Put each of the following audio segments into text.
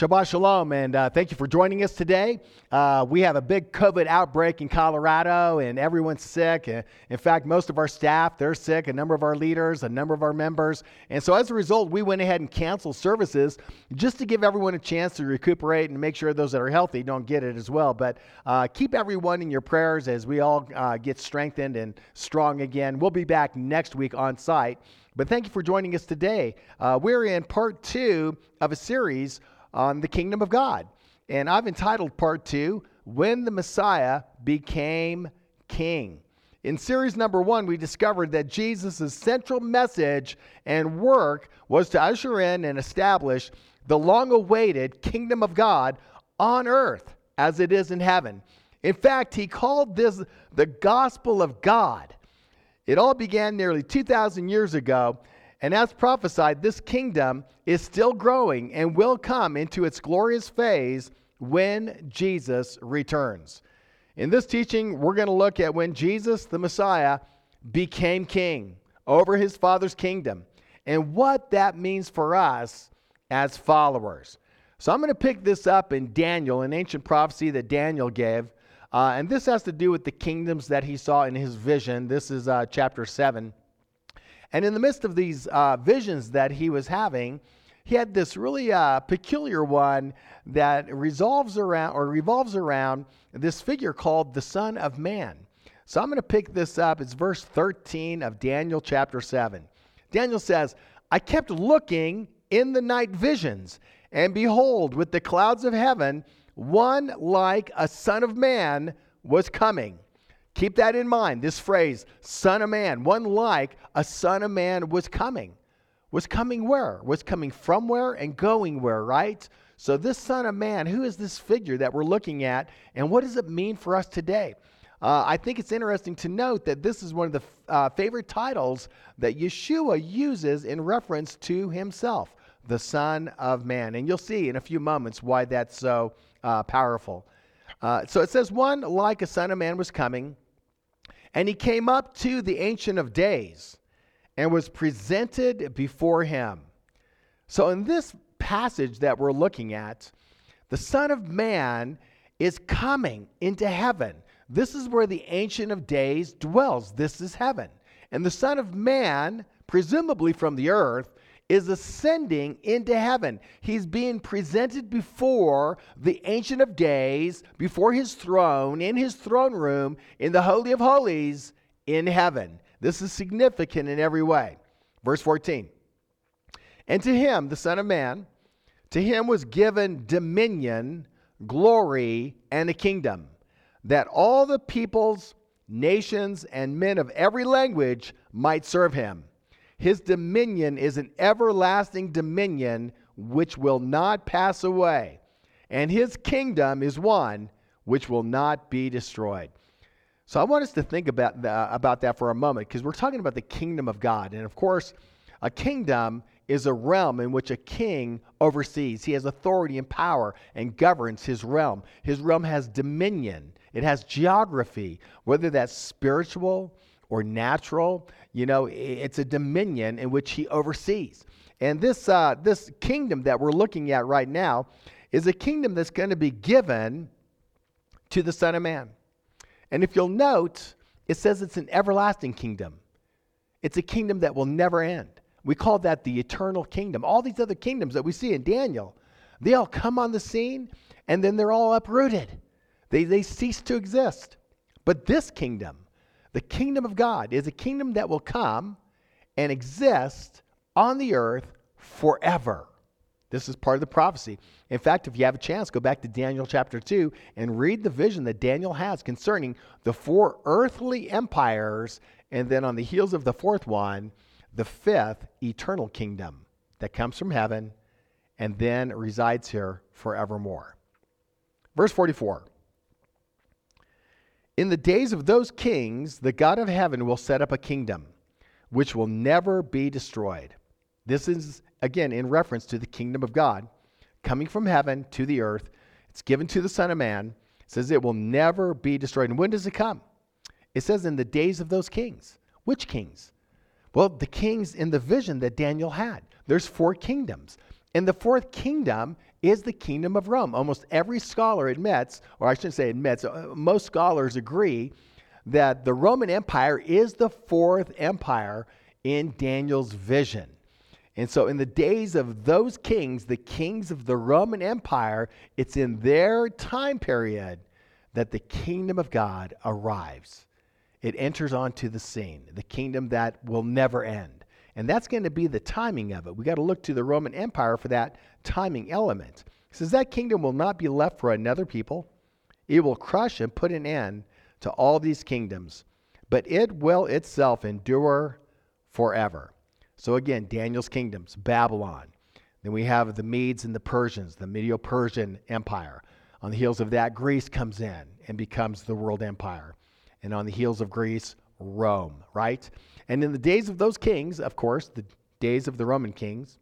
Shabbat Shalom, and uh, thank you for joining us today. Uh, we have a big COVID outbreak in Colorado, and everyone's sick. In fact, most of our staff, they're sick, a number of our leaders, a number of our members. And so as a result, we went ahead and canceled services just to give everyone a chance to recuperate and make sure those that are healthy don't get it as well. But uh, keep everyone in your prayers as we all uh, get strengthened and strong again. We'll be back next week on site. But thank you for joining us today. Uh, we're in part two of a series on the kingdom of God. And I've entitled part two, When the Messiah Became King. In series number one, we discovered that Jesus' central message and work was to usher in and establish the long awaited kingdom of God on earth as it is in heaven. In fact, he called this the gospel of God. It all began nearly 2,000 years ago and as prophesied, this kingdom is still growing and will come into its glorious phase when Jesus returns. In this teaching, we're going to look at when Jesus, the Messiah, became king over his Father's kingdom and what that means for us as followers. So I'm going to pick this up in Daniel, an ancient prophecy that Daniel gave. Uh, and this has to do with the kingdoms that he saw in his vision. This is uh, chapter 7. And in the midst of these uh, visions that he was having, he had this really uh, peculiar one that resolves around or revolves around this figure called the Son of Man. So I'm going to pick this up. It's verse 13 of Daniel chapter 7. Daniel says, I kept looking in the night visions, and behold, with the clouds of heaven, one like a Son of Man was coming. Keep that in mind. This phrase, Son of Man, one like a Son of Man was coming. Was coming where? Was coming from where and going where, right? So, this Son of Man, who is this figure that we're looking at, and what does it mean for us today? Uh, I think it's interesting to note that this is one of the uh, favorite titles that Yeshua uses in reference to himself, the Son of Man. And you'll see in a few moments why that's so uh, powerful. Uh, so it says, One like a Son of Man was coming, and he came up to the Ancient of Days and was presented before him. So, in this passage that we're looking at, the Son of Man is coming into heaven. This is where the Ancient of Days dwells. This is heaven. And the Son of Man, presumably from the earth, is ascending into heaven. He's being presented before the Ancient of Days, before his throne, in his throne room, in the Holy of Holies in heaven. This is significant in every way. Verse 14 And to him, the Son of Man, to him was given dominion, glory, and a kingdom, that all the peoples, nations, and men of every language might serve him. His dominion is an everlasting dominion which will not pass away, and his kingdom is one which will not be destroyed. So I want us to think about, the, about that for a moment because we're talking about the kingdom of God. And of course, a kingdom is a realm in which a king oversees. He has authority and power and governs his realm. His realm has dominion, it has geography, whether that's spiritual or natural. You know, it's a dominion in which he oversees. And this, uh, this kingdom that we're looking at right now is a kingdom that's going to be given to the Son of Man. And if you'll note, it says it's an everlasting kingdom. It's a kingdom that will never end. We call that the eternal kingdom. All these other kingdoms that we see in Daniel, they all come on the scene and then they're all uprooted. They, they cease to exist. But this kingdom, the kingdom of God is a kingdom that will come and exist on the earth forever. This is part of the prophecy. In fact, if you have a chance, go back to Daniel chapter 2 and read the vision that Daniel has concerning the four earthly empires, and then on the heels of the fourth one, the fifth eternal kingdom that comes from heaven and then resides here forevermore. Verse 44 in the days of those kings, the God of heaven will set up a kingdom which will never be destroyed. This is, again, in reference to the kingdom of God coming from heaven to the earth. It's given to the Son of Man. It says it will never be destroyed. And when does it come? It says in the days of those kings. Which kings? Well, the kings in the vision that Daniel had. There's four kingdoms. And the fourth kingdom is the kingdom of Rome. Almost every scholar admits, or I shouldn't say admits, uh, most scholars agree that the Roman Empire is the fourth empire in Daniel's vision. And so, in the days of those kings, the kings of the Roman Empire, it's in their time period that the kingdom of God arrives. It enters onto the scene, the kingdom that will never end. And that's going to be the timing of it. We got to look to the Roman Empire for that timing element. He says that kingdom will not be left for another people. It will crush and put an end to all these kingdoms, but it will itself endure forever. So again, Daniel's kingdoms, Babylon. Then we have the Medes and the Persians, the Medo Persian Empire. On the heels of that, Greece comes in and becomes the world empire. And on the heels of Greece, Rome, right? And in the days of those kings, of course, the days of the Roman kings,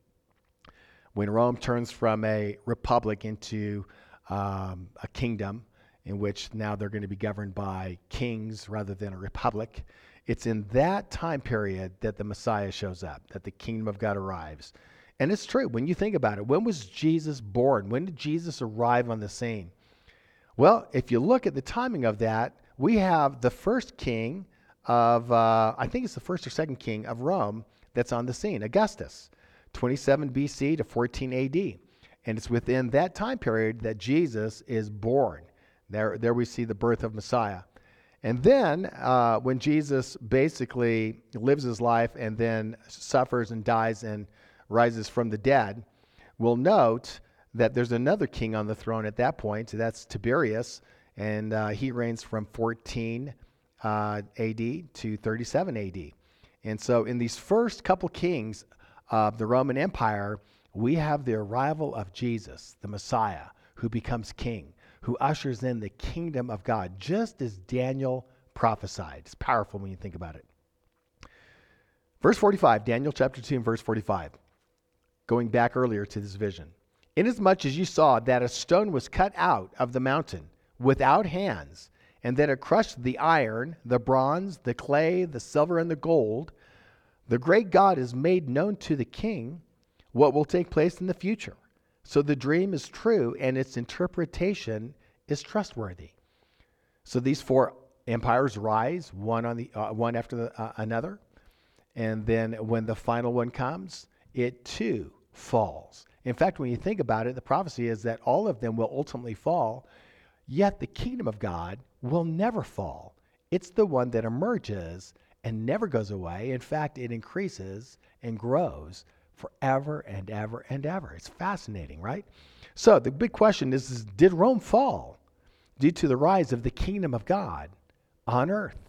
when Rome turns from a republic into um, a kingdom in which now they're going to be governed by kings rather than a republic, it's in that time period that the Messiah shows up, that the kingdom of God arrives. And it's true when you think about it. When was Jesus born? When did Jesus arrive on the scene? Well, if you look at the timing of that, we have the first king of, uh, I think it's the first or second king of Rome that's on the scene, Augustus, 27 BC to 14 AD. And it's within that time period that Jesus is born. There, there we see the birth of Messiah. And then uh, when Jesus basically lives his life and then suffers and dies and rises from the dead, we'll note that there's another king on the throne at that point. That's Tiberius, and uh, he reigns from 14 uh, AD to 37 AD. And so, in these first couple kings of the Roman Empire, we have the arrival of Jesus, the Messiah, who becomes king, who ushers in the kingdom of God, just as Daniel prophesied. It's powerful when you think about it. Verse 45, Daniel chapter 2 and verse 45, going back earlier to this vision. Inasmuch as you saw that a stone was cut out of the mountain without hands, and that it crushed the iron, the bronze, the clay, the silver, and the gold, the great God has made known to the king what will take place in the future. So the dream is true and its interpretation is trustworthy. So these four empires rise, one on the uh, one after the, uh, another, and then when the final one comes, it too falls. In fact, when you think about it, the prophecy is that all of them will ultimately fall, yet the kingdom of God will never fall. It's the one that emerges and never goes away. In fact, it increases and grows forever and ever and ever. It's fascinating, right? So the big question is, is did Rome fall due to the rise of the kingdom of God on earth?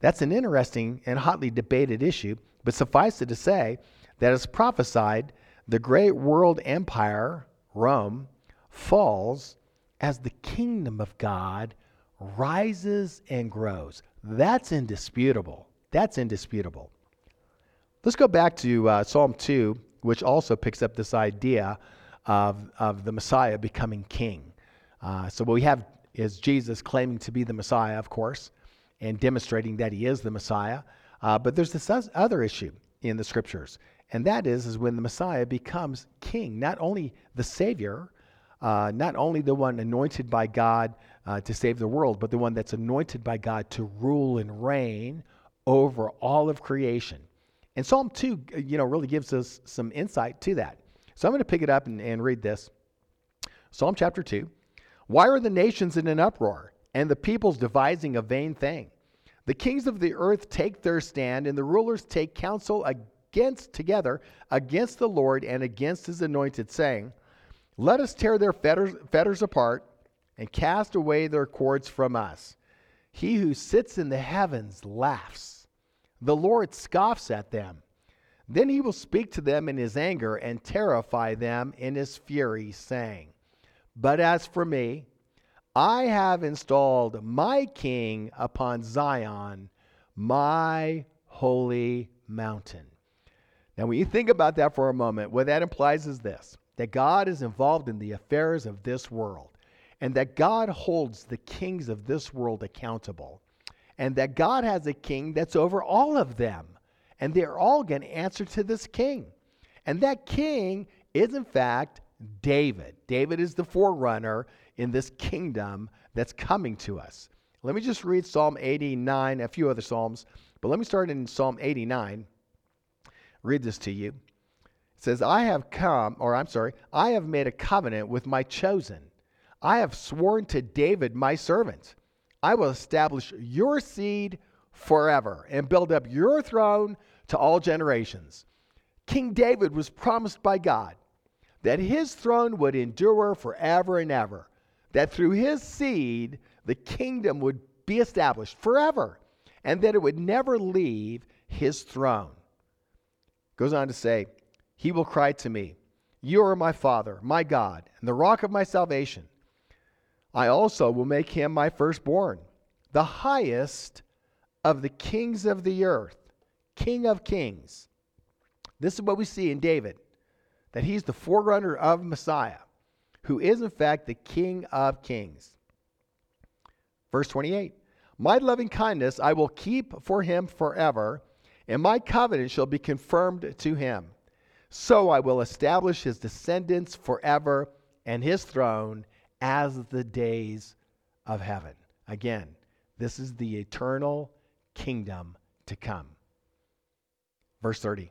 That's an interesting and hotly debated issue, but suffice it to say that as prophesied, the great world empire, Rome, falls as the kingdom of God rises and grows. That's indisputable. That's indisputable. Let's go back to uh, Psalm 2, which also picks up this idea of, of the Messiah becoming king. Uh, so, what we have is Jesus claiming to be the Messiah, of course, and demonstrating that he is the Messiah. Uh, but there's this other issue in the scriptures, and that is, is when the Messiah becomes king, not only the Savior, uh, not only the one anointed by God uh, to save the world, but the one that's anointed by God to rule and reign over all of creation. And Psalm 2, uh, you know, really gives us some insight to that. So I'm going to pick it up and, and read this. Psalm chapter 2. Why are the nations in an uproar and the peoples devising a vain thing? The kings of the earth take their stand and the rulers take counsel against together against the Lord and against his anointed saying, "Let us tear their fetters, fetters apart and cast away their cords from us." He who sits in the heavens laughs. The Lord scoffs at them. Then he will speak to them in his anger and terrify them in his fury, saying, But as for me, I have installed my king upon Zion, my holy mountain. Now, when you think about that for a moment, what that implies is this that God is involved in the affairs of this world, and that God holds the kings of this world accountable and that God has a king that's over all of them. And they're all going to answer to this king. And that king is, in fact, David. David is the forerunner in this kingdom that's coming to us. Let me just read Psalm 89, a few other Psalms, but let me start in Psalm 89. Read this to you. Says, I have come, or I'm sorry, I have made a covenant with my chosen. I have sworn to David, my servant. I will establish your seed forever and build up your throne to all generations. King David was promised by God that his throne would endure forever and ever, that through his seed the kingdom would be established forever, and that it would never leave his throne. Goes on to say, He will cry to me, You are my Father, my God, and the rock of my salvation. I also will make him my firstborn, the highest of the kings of the earth, King of kings. This is what we see in David that he's the forerunner of Messiah, who is in fact the King of kings. Verse 28 My loving kindness I will keep for him forever, and my covenant shall be confirmed to him. So I will establish his descendants forever, and his throne as the days of heaven. Again, this is the eternal kingdom to come. Verse 30.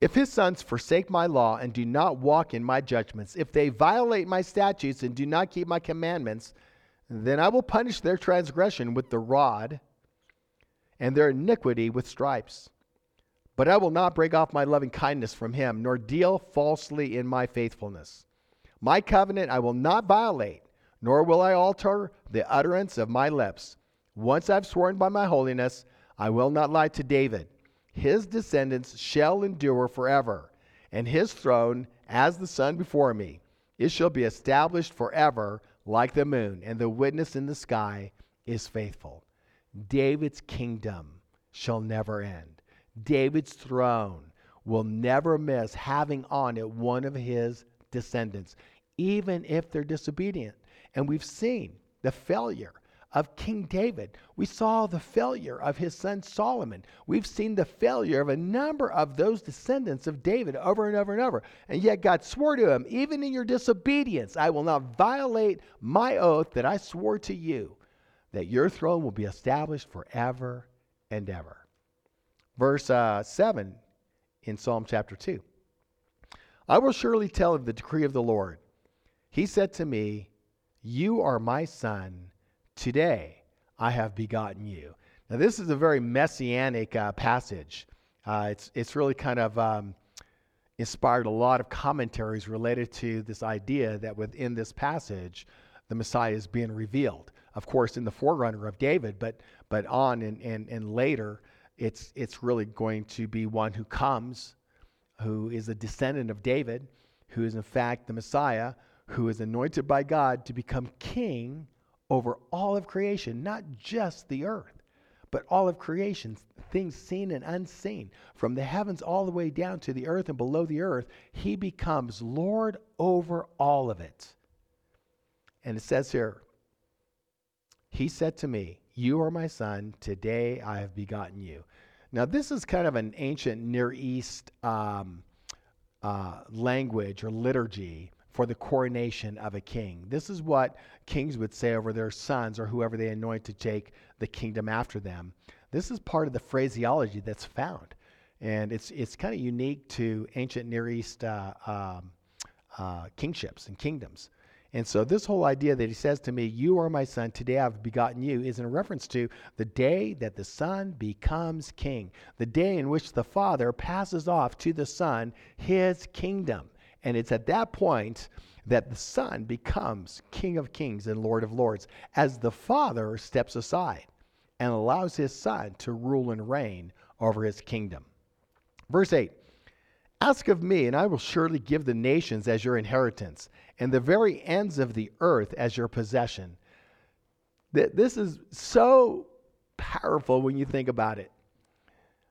If his sons forsake my law and do not walk in my judgments, if they violate my statutes and do not keep my commandments, then I will punish their transgression with the rod and their iniquity with stripes. But I will not break off my loving kindness from him, nor deal falsely in my faithfulness. My covenant I will not violate, nor will I alter the utterance of my lips. Once I've sworn by my holiness, I will not lie to David. His descendants shall endure forever, and his throne as the sun before me. It shall be established forever like the moon, and the witness in the sky is faithful. David's kingdom shall never end. David's throne will never miss having on it one of his descendants, even if they're disobedient. And we've seen the failure of King David. We saw the failure of his son Solomon. We've seen the failure of a number of those descendants of David over and over and over. And yet God swore to him, even in your disobedience, I will not violate my oath that I swore to you, that your throne will be established forever and ever. Verse uh, 7 in Psalm chapter 2. I will surely tell of the decree of the Lord. He said to me, You are my son Today I have begotten you. Now, this is a very messianic uh, passage. Uh, it's, it's really kind of um, inspired a lot of commentaries related to this idea that within this passage, the Messiah is being revealed. Of course, in the forerunner of David, but, but on and, and, and later, it's, it's really going to be one who comes, who is a descendant of David, who is in fact the Messiah, who is anointed by God to become king over all of creation, not just the earth, but all of creation, things seen and unseen, from the heavens all the way down to the earth and below the earth. He becomes Lord over all of it. And it says here, He said to me, You are my son, today I have begotten you. Now, this is kind of an ancient Near East um, uh, language or liturgy for the coronation of a king. This is what kings would say over their sons or whoever they anoint to take the kingdom after them. This is part of the phraseology that's found. And it's, it's kind of unique to ancient Near East uh, um, uh, kingships and kingdoms. And so, this whole idea that he says to me, You are my son, today I've begotten you, is in reference to the day that the son becomes king, the day in which the father passes off to the son his kingdom. And it's at that point that the Son becomes King of Kings and Lord of Lords as the Father steps aside and allows his Son to rule and reign over his kingdom. Verse 8 Ask of me, and I will surely give the nations as your inheritance, and the very ends of the earth as your possession. This is so powerful when you think about it.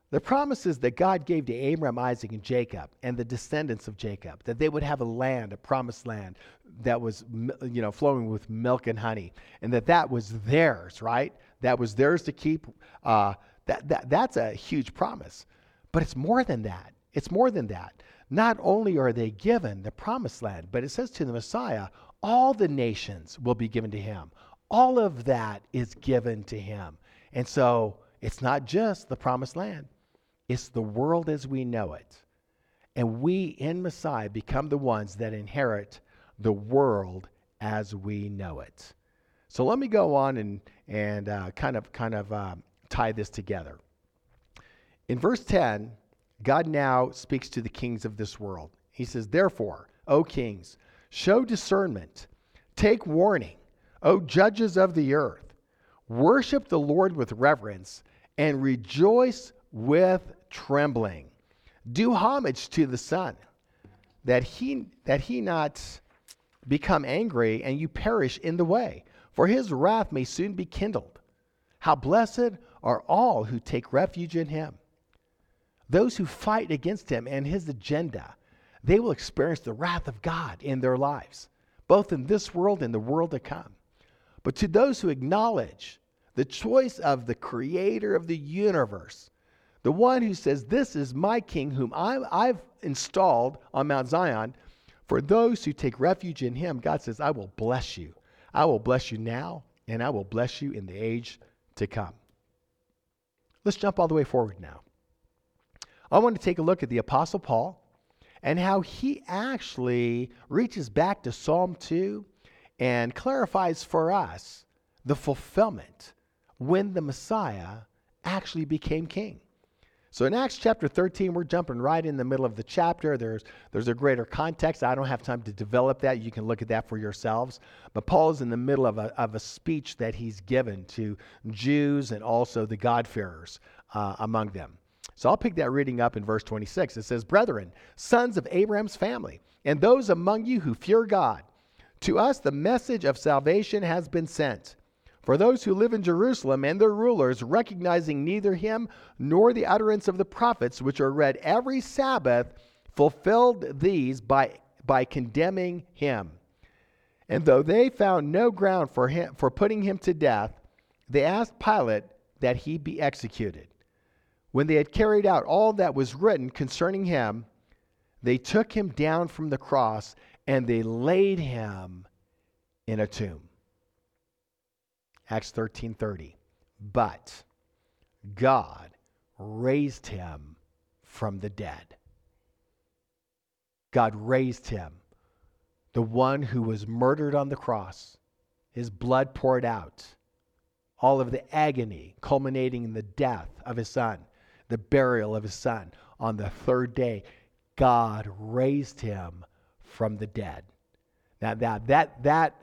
The promises that God gave to Abraham, Isaac, and Jacob, and the descendants of Jacob, that they would have a land, a promised land that was, you know, flowing with milk and honey, and that that was theirs, right? That was theirs to keep. Uh, that, that, that's a huge promise. But it's more than that. It's more than that. Not only are they given the promised land, but it says to the Messiah, all the nations will be given to him. All of that is given to him. And so it's not just the promised land, it's the world as we know it. And we in Messiah become the ones that inherit the world as we know it. So let me go on and, and uh, kind of, kind of um, tie this together. In verse 10, God now speaks to the kings of this world. He says, Therefore, O kings, show discernment, take warning, O judges of the earth. Worship the Lord with reverence and rejoice with trembling. Do homage to the Son, that he, that he not become angry and you perish in the way, for his wrath may soon be kindled. How blessed are all who take refuge in him. Those who fight against him and his agenda, they will experience the wrath of God in their lives, both in this world and the world to come. But to those who acknowledge the choice of the creator of the universe, the one who says, This is my king whom I, I've installed on Mount Zion, for those who take refuge in him, God says, I will bless you. I will bless you now, and I will bless you in the age to come. Let's jump all the way forward now. I want to take a look at the Apostle Paul and how he actually reaches back to Psalm 2 and clarifies for us the fulfillment when the Messiah actually became king. So in Acts chapter 13, we're jumping right in the middle of the chapter. There's, there's a greater context. I don't have time to develop that. You can look at that for yourselves. But Paul is in the middle of a, of a speech that he's given to Jews and also the God-fearers uh, among them. So I'll pick that reading up in verse 26. It says, Brethren, sons of Abraham's family, and those among you who fear God, to us the message of salvation has been sent. For those who live in Jerusalem and their rulers, recognizing neither him nor the utterance of the prophets, which are read every Sabbath, fulfilled these by, by condemning him. And though they found no ground for, him, for putting him to death, they asked Pilate that he be executed. When they had carried out all that was written concerning him, they took him down from the cross and they laid him in a tomb. Acts 13:30. But God raised him from the dead. God raised him. The one who was murdered on the cross, his blood poured out, all of the agony culminating in the death of his son the burial of his son. On the third day, God raised him from the dead. Now that that that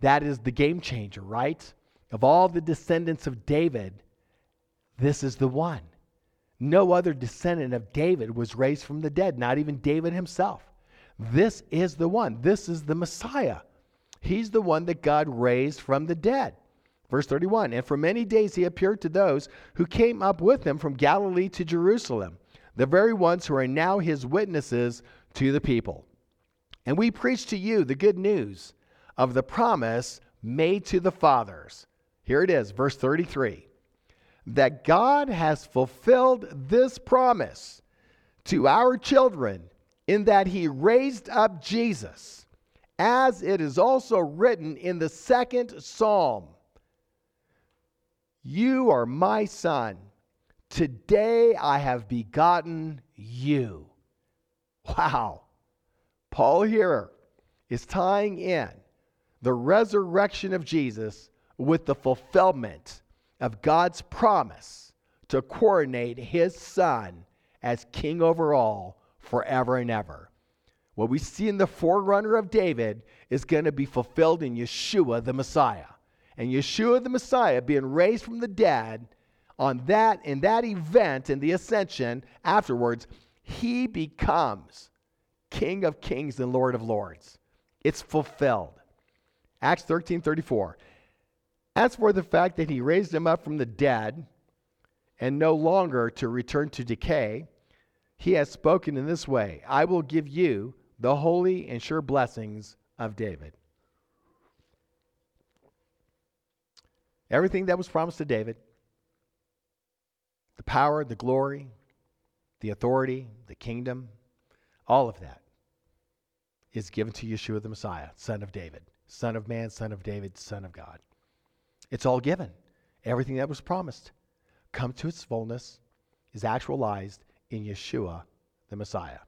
that is the game changer, right? Of all the descendants of David, this is the one. No other descendant of David was raised from the dead, not even David himself. This is the one. This is the Messiah. He's the one that God raised from the dead. Verse 31 And for many days he appeared to those who came up with him from Galilee to Jerusalem, the very ones who are now his witnesses to the people. And we preach to you the good news of the promise made to the fathers. Here it is, verse 33 that God has fulfilled this promise to our children in that he raised up Jesus, as it is also written in the second psalm. You are my son. Today I have begotten you. Wow. Paul here is tying in the resurrection of Jesus with the fulfillment of God's promise to coronate his son as king over all forever and ever. What we see in the forerunner of David is going to be fulfilled in Yeshua the Messiah and Yeshua the Messiah being raised from the dead on that in that event in the ascension afterwards he becomes king of kings and lord of lords. It's fulfilled. Acts 13 34 as for the fact that he raised him up from the dead and no longer to return to decay he has spoken in this way i will give you the holy and sure blessings of david Everything that was promised to David, the power, the glory, the authority, the kingdom, all of that is given to Yeshua the Messiah, son of David, son of man, son of David, son of God. It's all given. Everything that was promised come to its fullness is actualized in Yeshua the Messiah.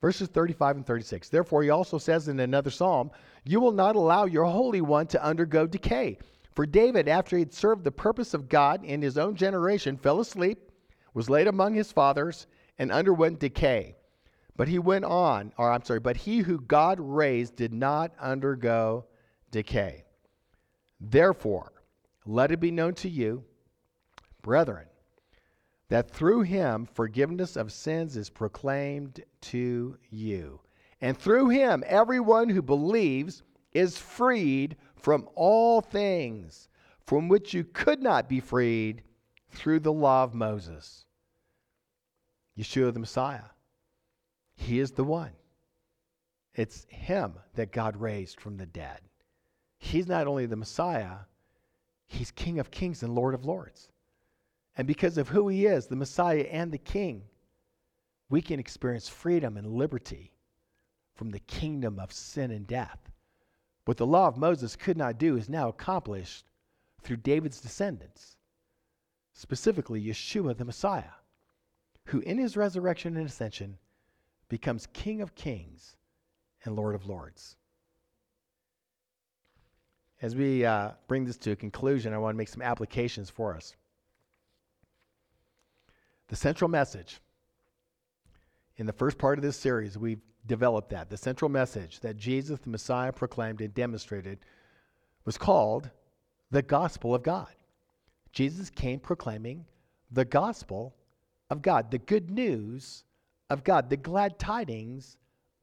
Verses 35 and 36. Therefore, he also says in another psalm, You will not allow your Holy One to undergo decay. For David, after he had served the purpose of God in his own generation, fell asleep, was laid among his fathers, and underwent decay. But he went on, or I'm sorry, but he who God raised did not undergo decay. Therefore, let it be known to you, brethren, that through him forgiveness of sins is proclaimed to you. And through him, everyone who believes is freed from all things from which you could not be freed through the law of Moses. Yeshua the Messiah. He is the one. It's him that God raised from the dead. He's not only the Messiah, he's King of kings and Lord of lords. And because of who he is, the Messiah and the King, we can experience freedom and liberty from the kingdom of sin and death. What the law of Moses could not do is now accomplished through David's descendants, specifically Yeshua the Messiah, who in his resurrection and ascension becomes King of kings and Lord of lords. As we uh, bring this to a conclusion, I want to make some applications for us. The central message in the first part of this series, we've developed that. The central message that Jesus, the Messiah, proclaimed and demonstrated was called the gospel of God. Jesus came proclaiming the gospel of God, the good news of God, the glad tidings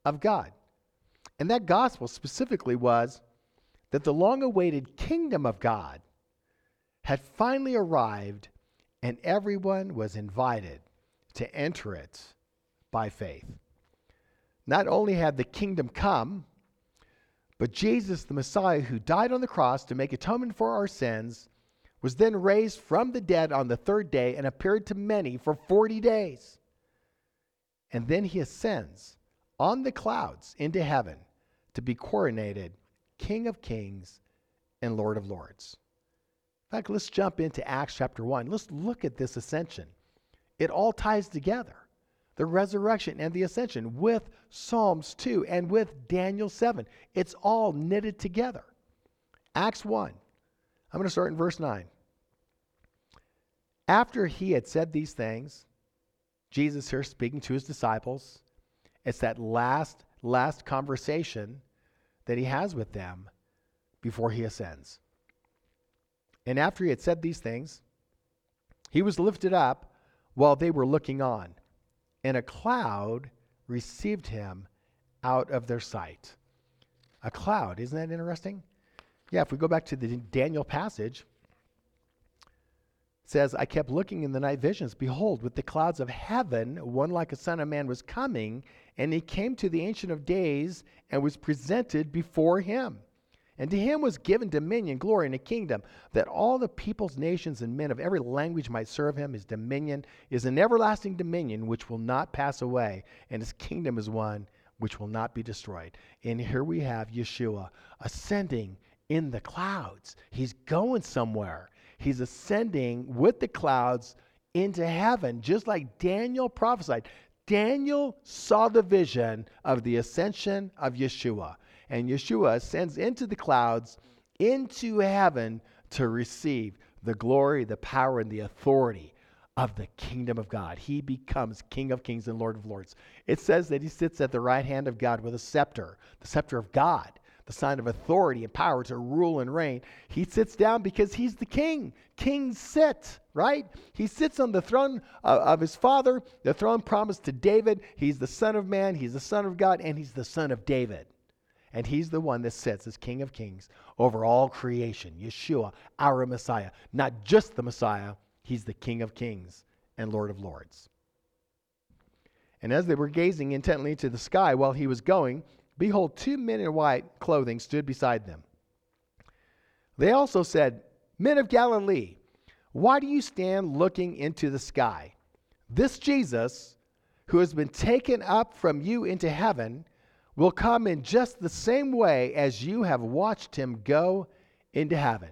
of God. And that gospel specifically was that the long awaited kingdom of God had finally arrived and everyone was invited to enter it by faith. Not only had the kingdom come, but Jesus, the Messiah, who died on the cross to make atonement for our sins, was then raised from the dead on the third day and appeared to many for 40 days. And then he ascends on the clouds into heaven to be coronated King of Kings and Lord of Lords. In fact, let's jump into Acts chapter 1. Let's look at this ascension. It all ties together the resurrection and the ascension with Psalms 2 and with Daniel 7. It's all knitted together. Acts 1. I'm going to start in verse 9. After he had said these things, Jesus here speaking to his disciples, it's that last last conversation that he has with them before he ascends. And after he had said these things, he was lifted up while they were looking on, and a cloud received him out of their sight. A cloud, isn't that interesting? Yeah, if we go back to the Daniel passage, says, I kept looking in the night visions. Behold, with the clouds of heaven, one like a son of man was coming, and he came to the Ancient of Days and was presented before him. And to him was given dominion, glory, and a kingdom, that all the peoples, nations, and men of every language might serve him. His dominion is an everlasting dominion which will not pass away, and his kingdom is one which will not be destroyed. And here we have Yeshua ascending in the clouds. He's going somewhere. He's ascending with the clouds into heaven, just like Daniel prophesied. Daniel saw the vision of the ascension of Yeshua and Yeshua ascends into the clouds, into heaven to receive the glory, the power, and the authority of the kingdom of God. He becomes King of kings and Lord of lords. It says that he sits at the right hand of God with a scepter, the scepter of God, the sign of authority and power to rule and reign. He sits down because he's the king. Kings sit, right? He sits on the throne of, of his father, the throne promised to David. He's the Son of Man, he's the Son of God, and he's the Son of David. And he's the one that sits as King of Kings over all creation. Yeshua, our Messiah. Not just the Messiah, he's the King of Kings and Lord of Lords. And as they were gazing intently into the sky while he was going, behold, two men in white clothing stood beside them. They also said, Men of Galilee, why do you stand looking into the sky? This Jesus, who has been taken up from you into heaven, will come in just the same way as you have watched him go into heaven.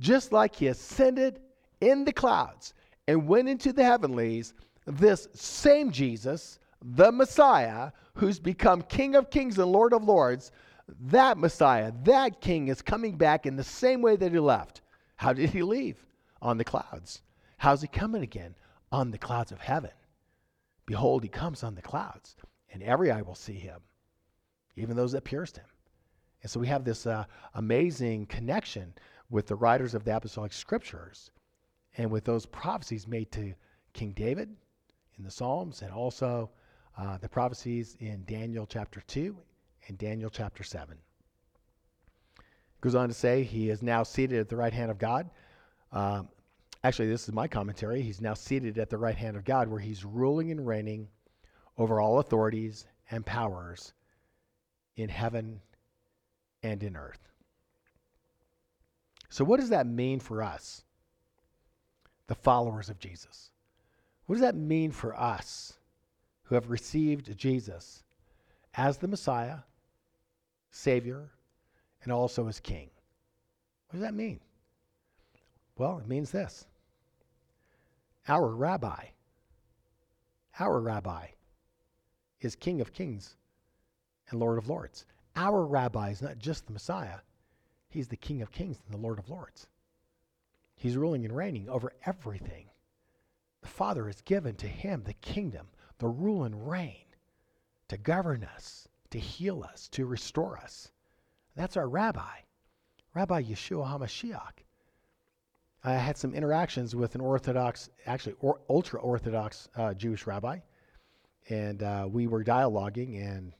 Just like he ascended in the clouds and went into the heavenlies, this same Jesus, the Messiah, who's become King of kings and Lord of lords, that Messiah, that King is coming back in the same way that he left. How did he leave? On the clouds. How's he coming again? On the clouds of heaven. Behold, he comes on the clouds, and every eye will see him, even those that pierced him. And so we have this uh, amazing connection with the writers of the apostolic scriptures and with those prophecies made to King David in the Psalms and also uh, the prophecies in Daniel chapter 2 and Daniel chapter 7. Goes on to say he is now seated at the right hand of God. Um, actually, this is my commentary. He's now seated at the right hand of God, where he's ruling and reigning over all authorities and powers in heaven and in earth. So, what does that mean for us, the followers of Jesus? What does that mean for us who have received Jesus as the Messiah, Savior, and also as King? What does that mean? Well, it means this our rabbi, our rabbi is King of Kings and Lord of Lords. Our rabbi is not just the Messiah, he's the King of Kings and the Lord of Lords. He's ruling and reigning over everything. The Father has given to him the kingdom, the rule and reign to govern us, to heal us, to restore us. That's our rabbi, Rabbi Yeshua HaMashiach. I had some interactions with an Orthodox, actually or, ultra Orthodox uh, Jewish rabbi, and uh, we were dialoguing. And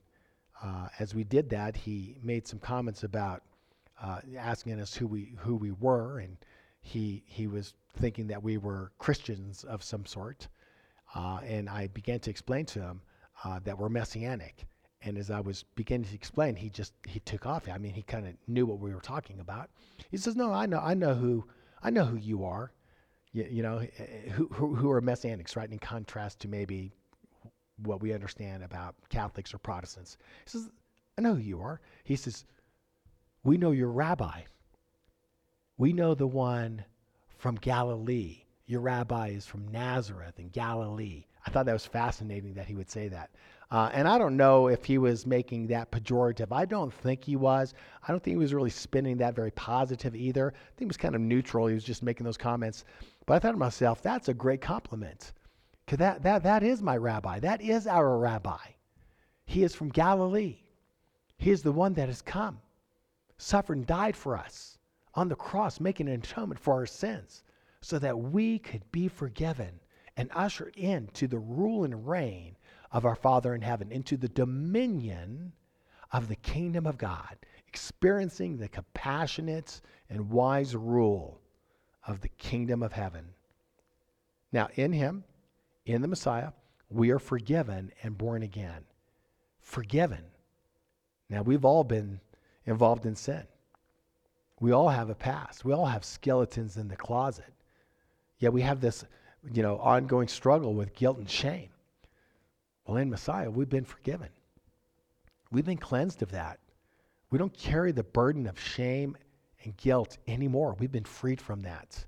uh, as we did that, he made some comments about uh, asking us who we who we were, and he he was thinking that we were Christians of some sort. Uh, and I began to explain to him uh, that we're messianic. And as I was beginning to explain, he just he took off. I mean, he kind of knew what we were talking about. He says, "No, I know, I know who, I know who you are. You, you know, who, who who are messianics, right? In contrast to maybe what we understand about Catholics or Protestants." He says, "I know who you are." He says, "We know your rabbi. We know the one from Galilee. Your rabbi is from Nazareth in Galilee." I thought that was fascinating that he would say that. Uh, and I don't know if he was making that pejorative. I don't think he was. I don't think he was really spinning that very positive either. I think he was kind of neutral. He was just making those comments. But I thought to myself, that's a great compliment. Because that, that, that is my rabbi. That is our rabbi. He is from Galilee. He is the one that has come, suffered and died for us on the cross, making an atonement for our sins so that we could be forgiven and ushered into the rule and reign of our Father in heaven, into the dominion of the kingdom of God, experiencing the compassionate and wise rule of the kingdom of heaven. Now, in Him, in the Messiah, we are forgiven and born again. Forgiven. Now, we've all been involved in sin. We all have a past. We all have skeletons in the closet. Yet we have this you know, ongoing struggle with guilt and shame. Well, in Messiah, we've been forgiven. We've been cleansed of that. We don't carry the burden of shame and guilt anymore. We've been freed from that.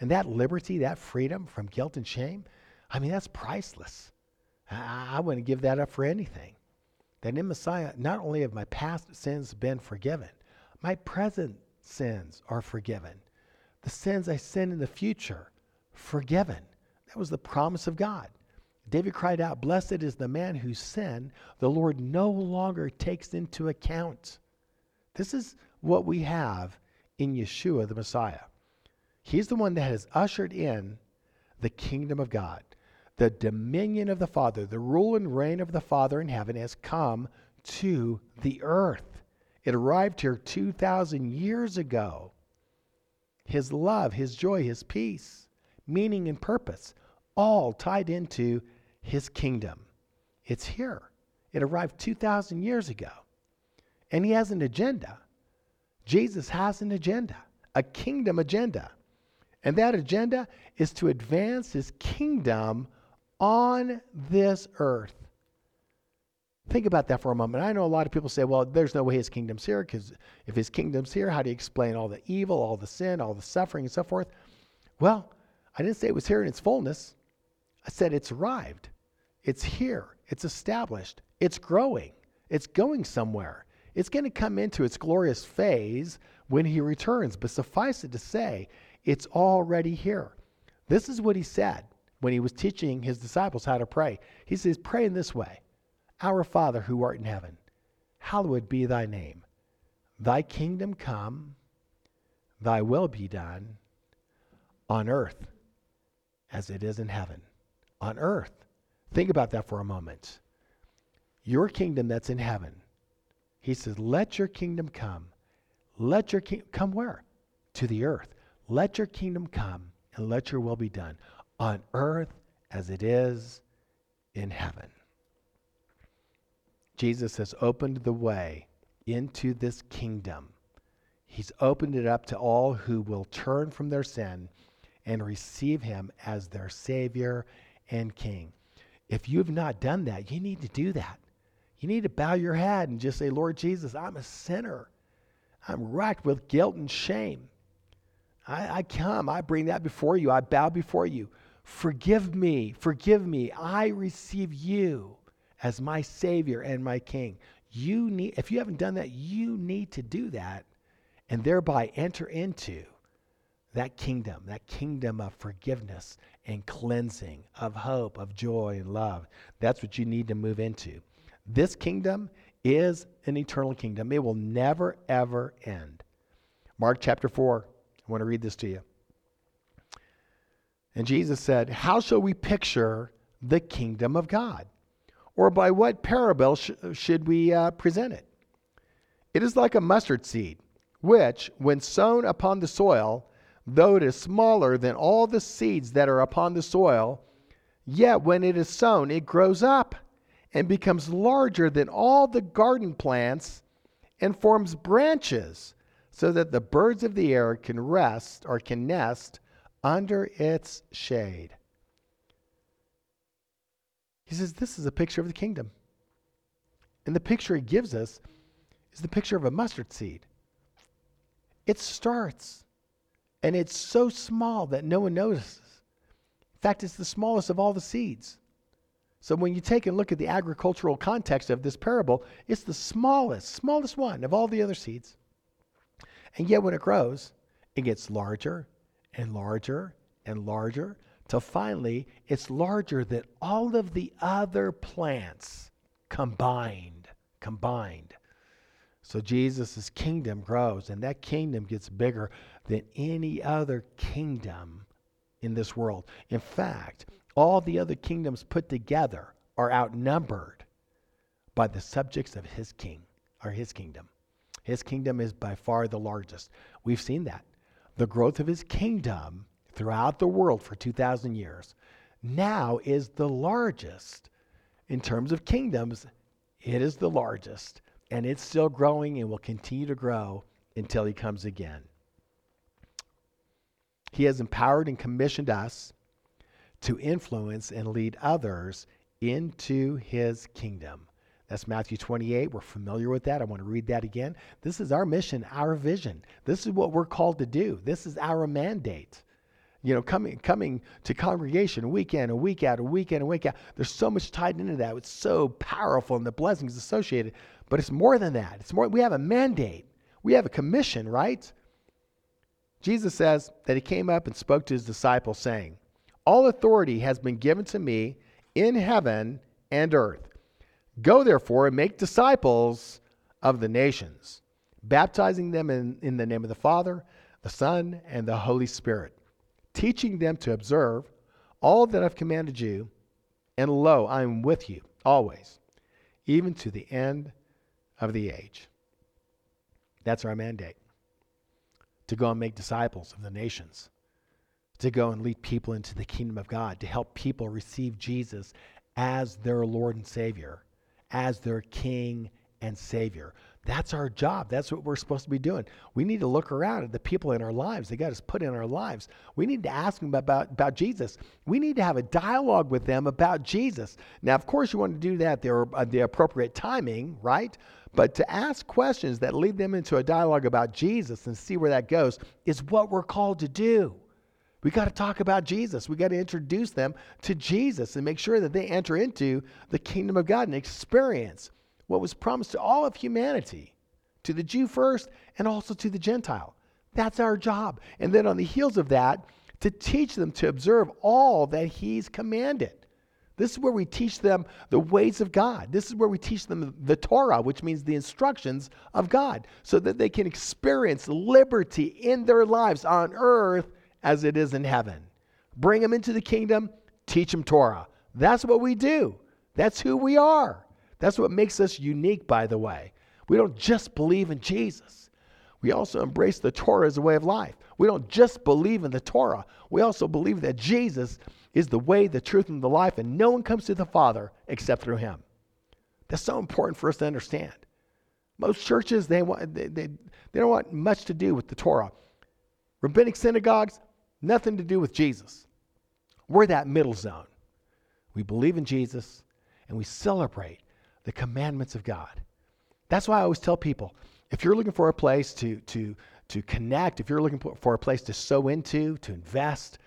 And that liberty, that freedom from guilt and shame, I mean, that's priceless. I, I wouldn't give that up for anything. That in Messiah, not only have my past sins been forgiven, my present sins are forgiven. The sins I sin in the future forgiven. That was the promise of God. David cried out, Blessed is the man whose sin the Lord no longer takes into account. This is what we have in Yeshua the Messiah. He's the one that has ushered in the kingdom of God. The dominion of the Father, the rule and reign of the Father in heaven has come to the earth. It arrived here 2,000 years ago. His love, His joy, His peace meaning, and purpose, all tied into his kingdom. It's here. It arrived 2,000 years ago. And he has an agenda. Jesus has an agenda, a kingdom agenda. And that agenda is to advance his kingdom on this earth. Think about that for a moment. I know a lot of people say, well, there's no way his kingdom's here because if his kingdom's here, how do you explain all the evil, all the sin, all the suffering, and so forth? Well, I didn't say it was here in its fullness. I said it's arrived. It's here. It's established. It's growing. It's going somewhere. It's going to come into its glorious phase when he returns. But suffice it to say, it's already here. This is what he said when he was teaching his disciples how to pray. He says, Pray in this way Our Father who art in heaven, hallowed be thy name. Thy kingdom come, thy will be done on earth as it is in heaven. On earth. Think about that for a moment. Your kingdom that's in heaven. He says, Let your kingdom come. Let your kingdom come where? To the earth. Let your kingdom come and let your will be done on earth as it is in heaven. Jesus has opened the way into this kingdom. He's opened it up to all who will turn from their sin and receive him as their Savior and King. If you have not done that, you need to do that. You need to bow your head and just say, Lord Jesus, I'm a sinner. I'm racked with guilt and shame. I, I come, I bring that before you, I bow before you. Forgive me, forgive me. I receive you as my Savior and my King. You need, if you haven't done that, you need to do that and thereby enter into that kingdom, that kingdom of forgiveness and cleansing, of hope, of joy and love. That's what you need to move into. This kingdom is an eternal kingdom, it will never, ever end. Mark chapter 4, I want to read this to you. And Jesus said, How shall we picture the kingdom of God? Or by what parable sh- should we uh, present it? It is like a mustard seed, which, when sown upon the soil, though it is smaller than all the seeds that are upon the soil, yet when it is sown, it grows up and becomes larger than all the garden plants and forms branches so that the birds of the air can rest or can nest under its shade. He says, This is a picture of the kingdom. And the picture he gives us is the picture of a mustard seed. It starts and it's so small that no one notices. In fact, it's the smallest of all the seeds. So when you take and look at the agricultural context of this parable, it's the smallest, smallest one of all the other seeds. And yet when it grows, it gets larger and larger and larger till finally it's larger than all of the other plants combined. Combined. So Jesus' kingdom grows, and that kingdom gets bigger than any other kingdom in this world. In fact, all the other kingdoms put together are outnumbered by the subjects of his king or his kingdom. His kingdom is by far the largest. We've seen that. The growth of his kingdom throughout the world for 2,000 years now is the largest. In terms of kingdoms, it is the largest and it's still growing and will continue to grow until he comes again. He has empowered and commissioned us to influence and lead others into his kingdom. That's Matthew 28. We're familiar with that. I want to read that again. This is our mission, our vision. This is what we're called to do. This is our mandate. You know, coming coming to congregation week in, a week out, a week in, a week out. There's so much tied into that. It's so powerful and the blessings associated. But it's more than that. It's more, we have a mandate, we have a commission, right? Jesus says that he came up and spoke to his disciples, saying, All authority has been given to me in heaven and earth. Go therefore and make disciples of the nations, baptizing them in, in the name of the Father, the Son, and the Holy Spirit, teaching them to observe all that I've commanded you. And lo, I am with you always, even to the end of the age. That's our mandate to go and make disciples of the nations, to go and lead people into the kingdom of God, to help people receive Jesus as their Lord and Savior, as their King and Savior. That's our job. That's what we're supposed to be doing. We need to look around at the people in our lives. They got us put in our lives. We need to ask them about, about Jesus. We need to have a dialogue with them about Jesus. Now, of course, you want to do that at uh, the appropriate timing, right? But to ask questions that lead them into a dialogue about Jesus and see where that goes is what we're called to do. We got to talk about Jesus. We got to introduce them to Jesus and make sure that they enter into the kingdom of God and experience what was promised to all of humanity, to the Jew first and also to the Gentile. That's our job. And then on the heels of that, to teach them to observe all that He's commanded. This is where we teach them the ways of God. This is where we teach them the Torah, which means the instructions of God, so that they can experience liberty in their lives on earth as it is in heaven. Bring them into the kingdom, teach them Torah. That's what we do. That's who we are. That's what makes us unique, by the way. We don't just believe in Jesus, we also embrace the Torah as a way of life. We don't just believe in the Torah, we also believe that Jesus is the way, the truth, and the life, and no one comes to the Father except through him. That's so important for us to understand. Most churches, they, want, they, they, they don't want much to do with the Torah. Rabbinic synagogues, nothing to do with Jesus. We're that middle zone. We believe in Jesus and we celebrate the commandments of God. That's why I always tell people if you're looking for a place to, to, to connect, if you're looking for a place to sow into, to invest,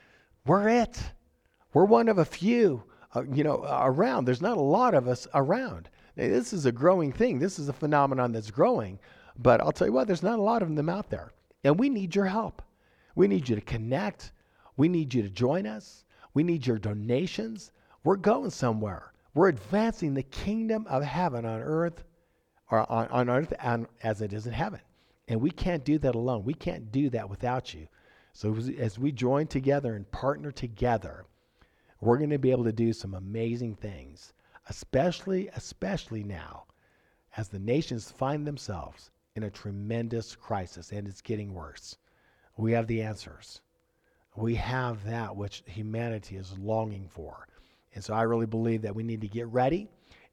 we're it. We're one of a few, uh, you know, around. There's not a lot of us around. Now, this is a growing thing. This is a phenomenon that's growing. But I'll tell you what, there's not a lot of them out there. And we need your help. We need you to connect. We need you to join us. We need your donations. We're going somewhere. We're advancing the kingdom of heaven on earth, or on, on earth as it is in heaven. And we can't do that alone. We can't do that without you. So as we join together and partner together, we're going to be able to do some amazing things, especially, especially now, as the nations find themselves in a tremendous crisis and it's getting worse. We have the answers. We have that which humanity is longing for. And so I really believe that we need to get ready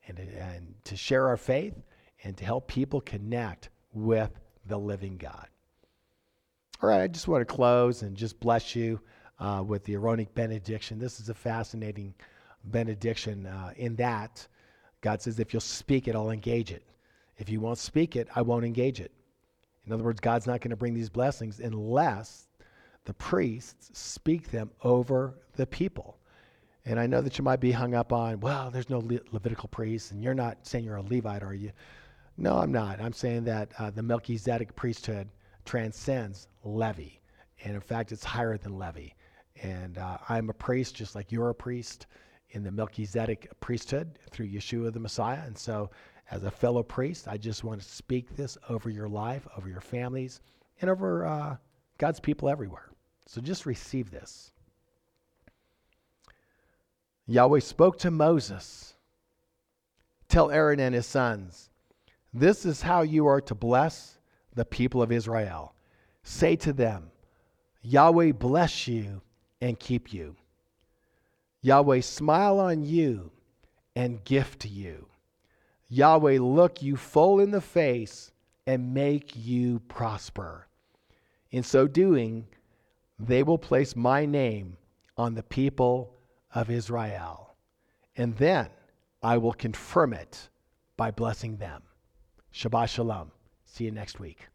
and, and to share our faith and to help people connect with the living God. All right, I just want to close and just bless you uh, with the Aaronic benediction. This is a fascinating benediction uh, in that God says, if you'll speak it, I'll engage it. If you won't speak it, I won't engage it. In other words, God's not going to bring these blessings unless the priests speak them over the people. And I know that you might be hung up on, well, there's no Le- Levitical priest, and you're not saying you're a Levite, are you? No, I'm not. I'm saying that uh, the Melchizedek priesthood transcends Levi. And in fact, it's higher than Levi. And uh, I'm a priest just like you're a priest in the Melchizedek priesthood through Yeshua the Messiah. And so, as a fellow priest, I just want to speak this over your life, over your families, and over uh, God's people everywhere. So just receive this. Yahweh spoke to Moses Tell Aaron and his sons, this is how you are to bless the people of Israel. Say to them, Yahweh bless you and keep you. Yahweh smile on you and gift to you. Yahweh look you full in the face and make you prosper. In so doing, they will place my name on the people of Israel. And then I will confirm it by blessing them. Shabbat Shalom. See you next week.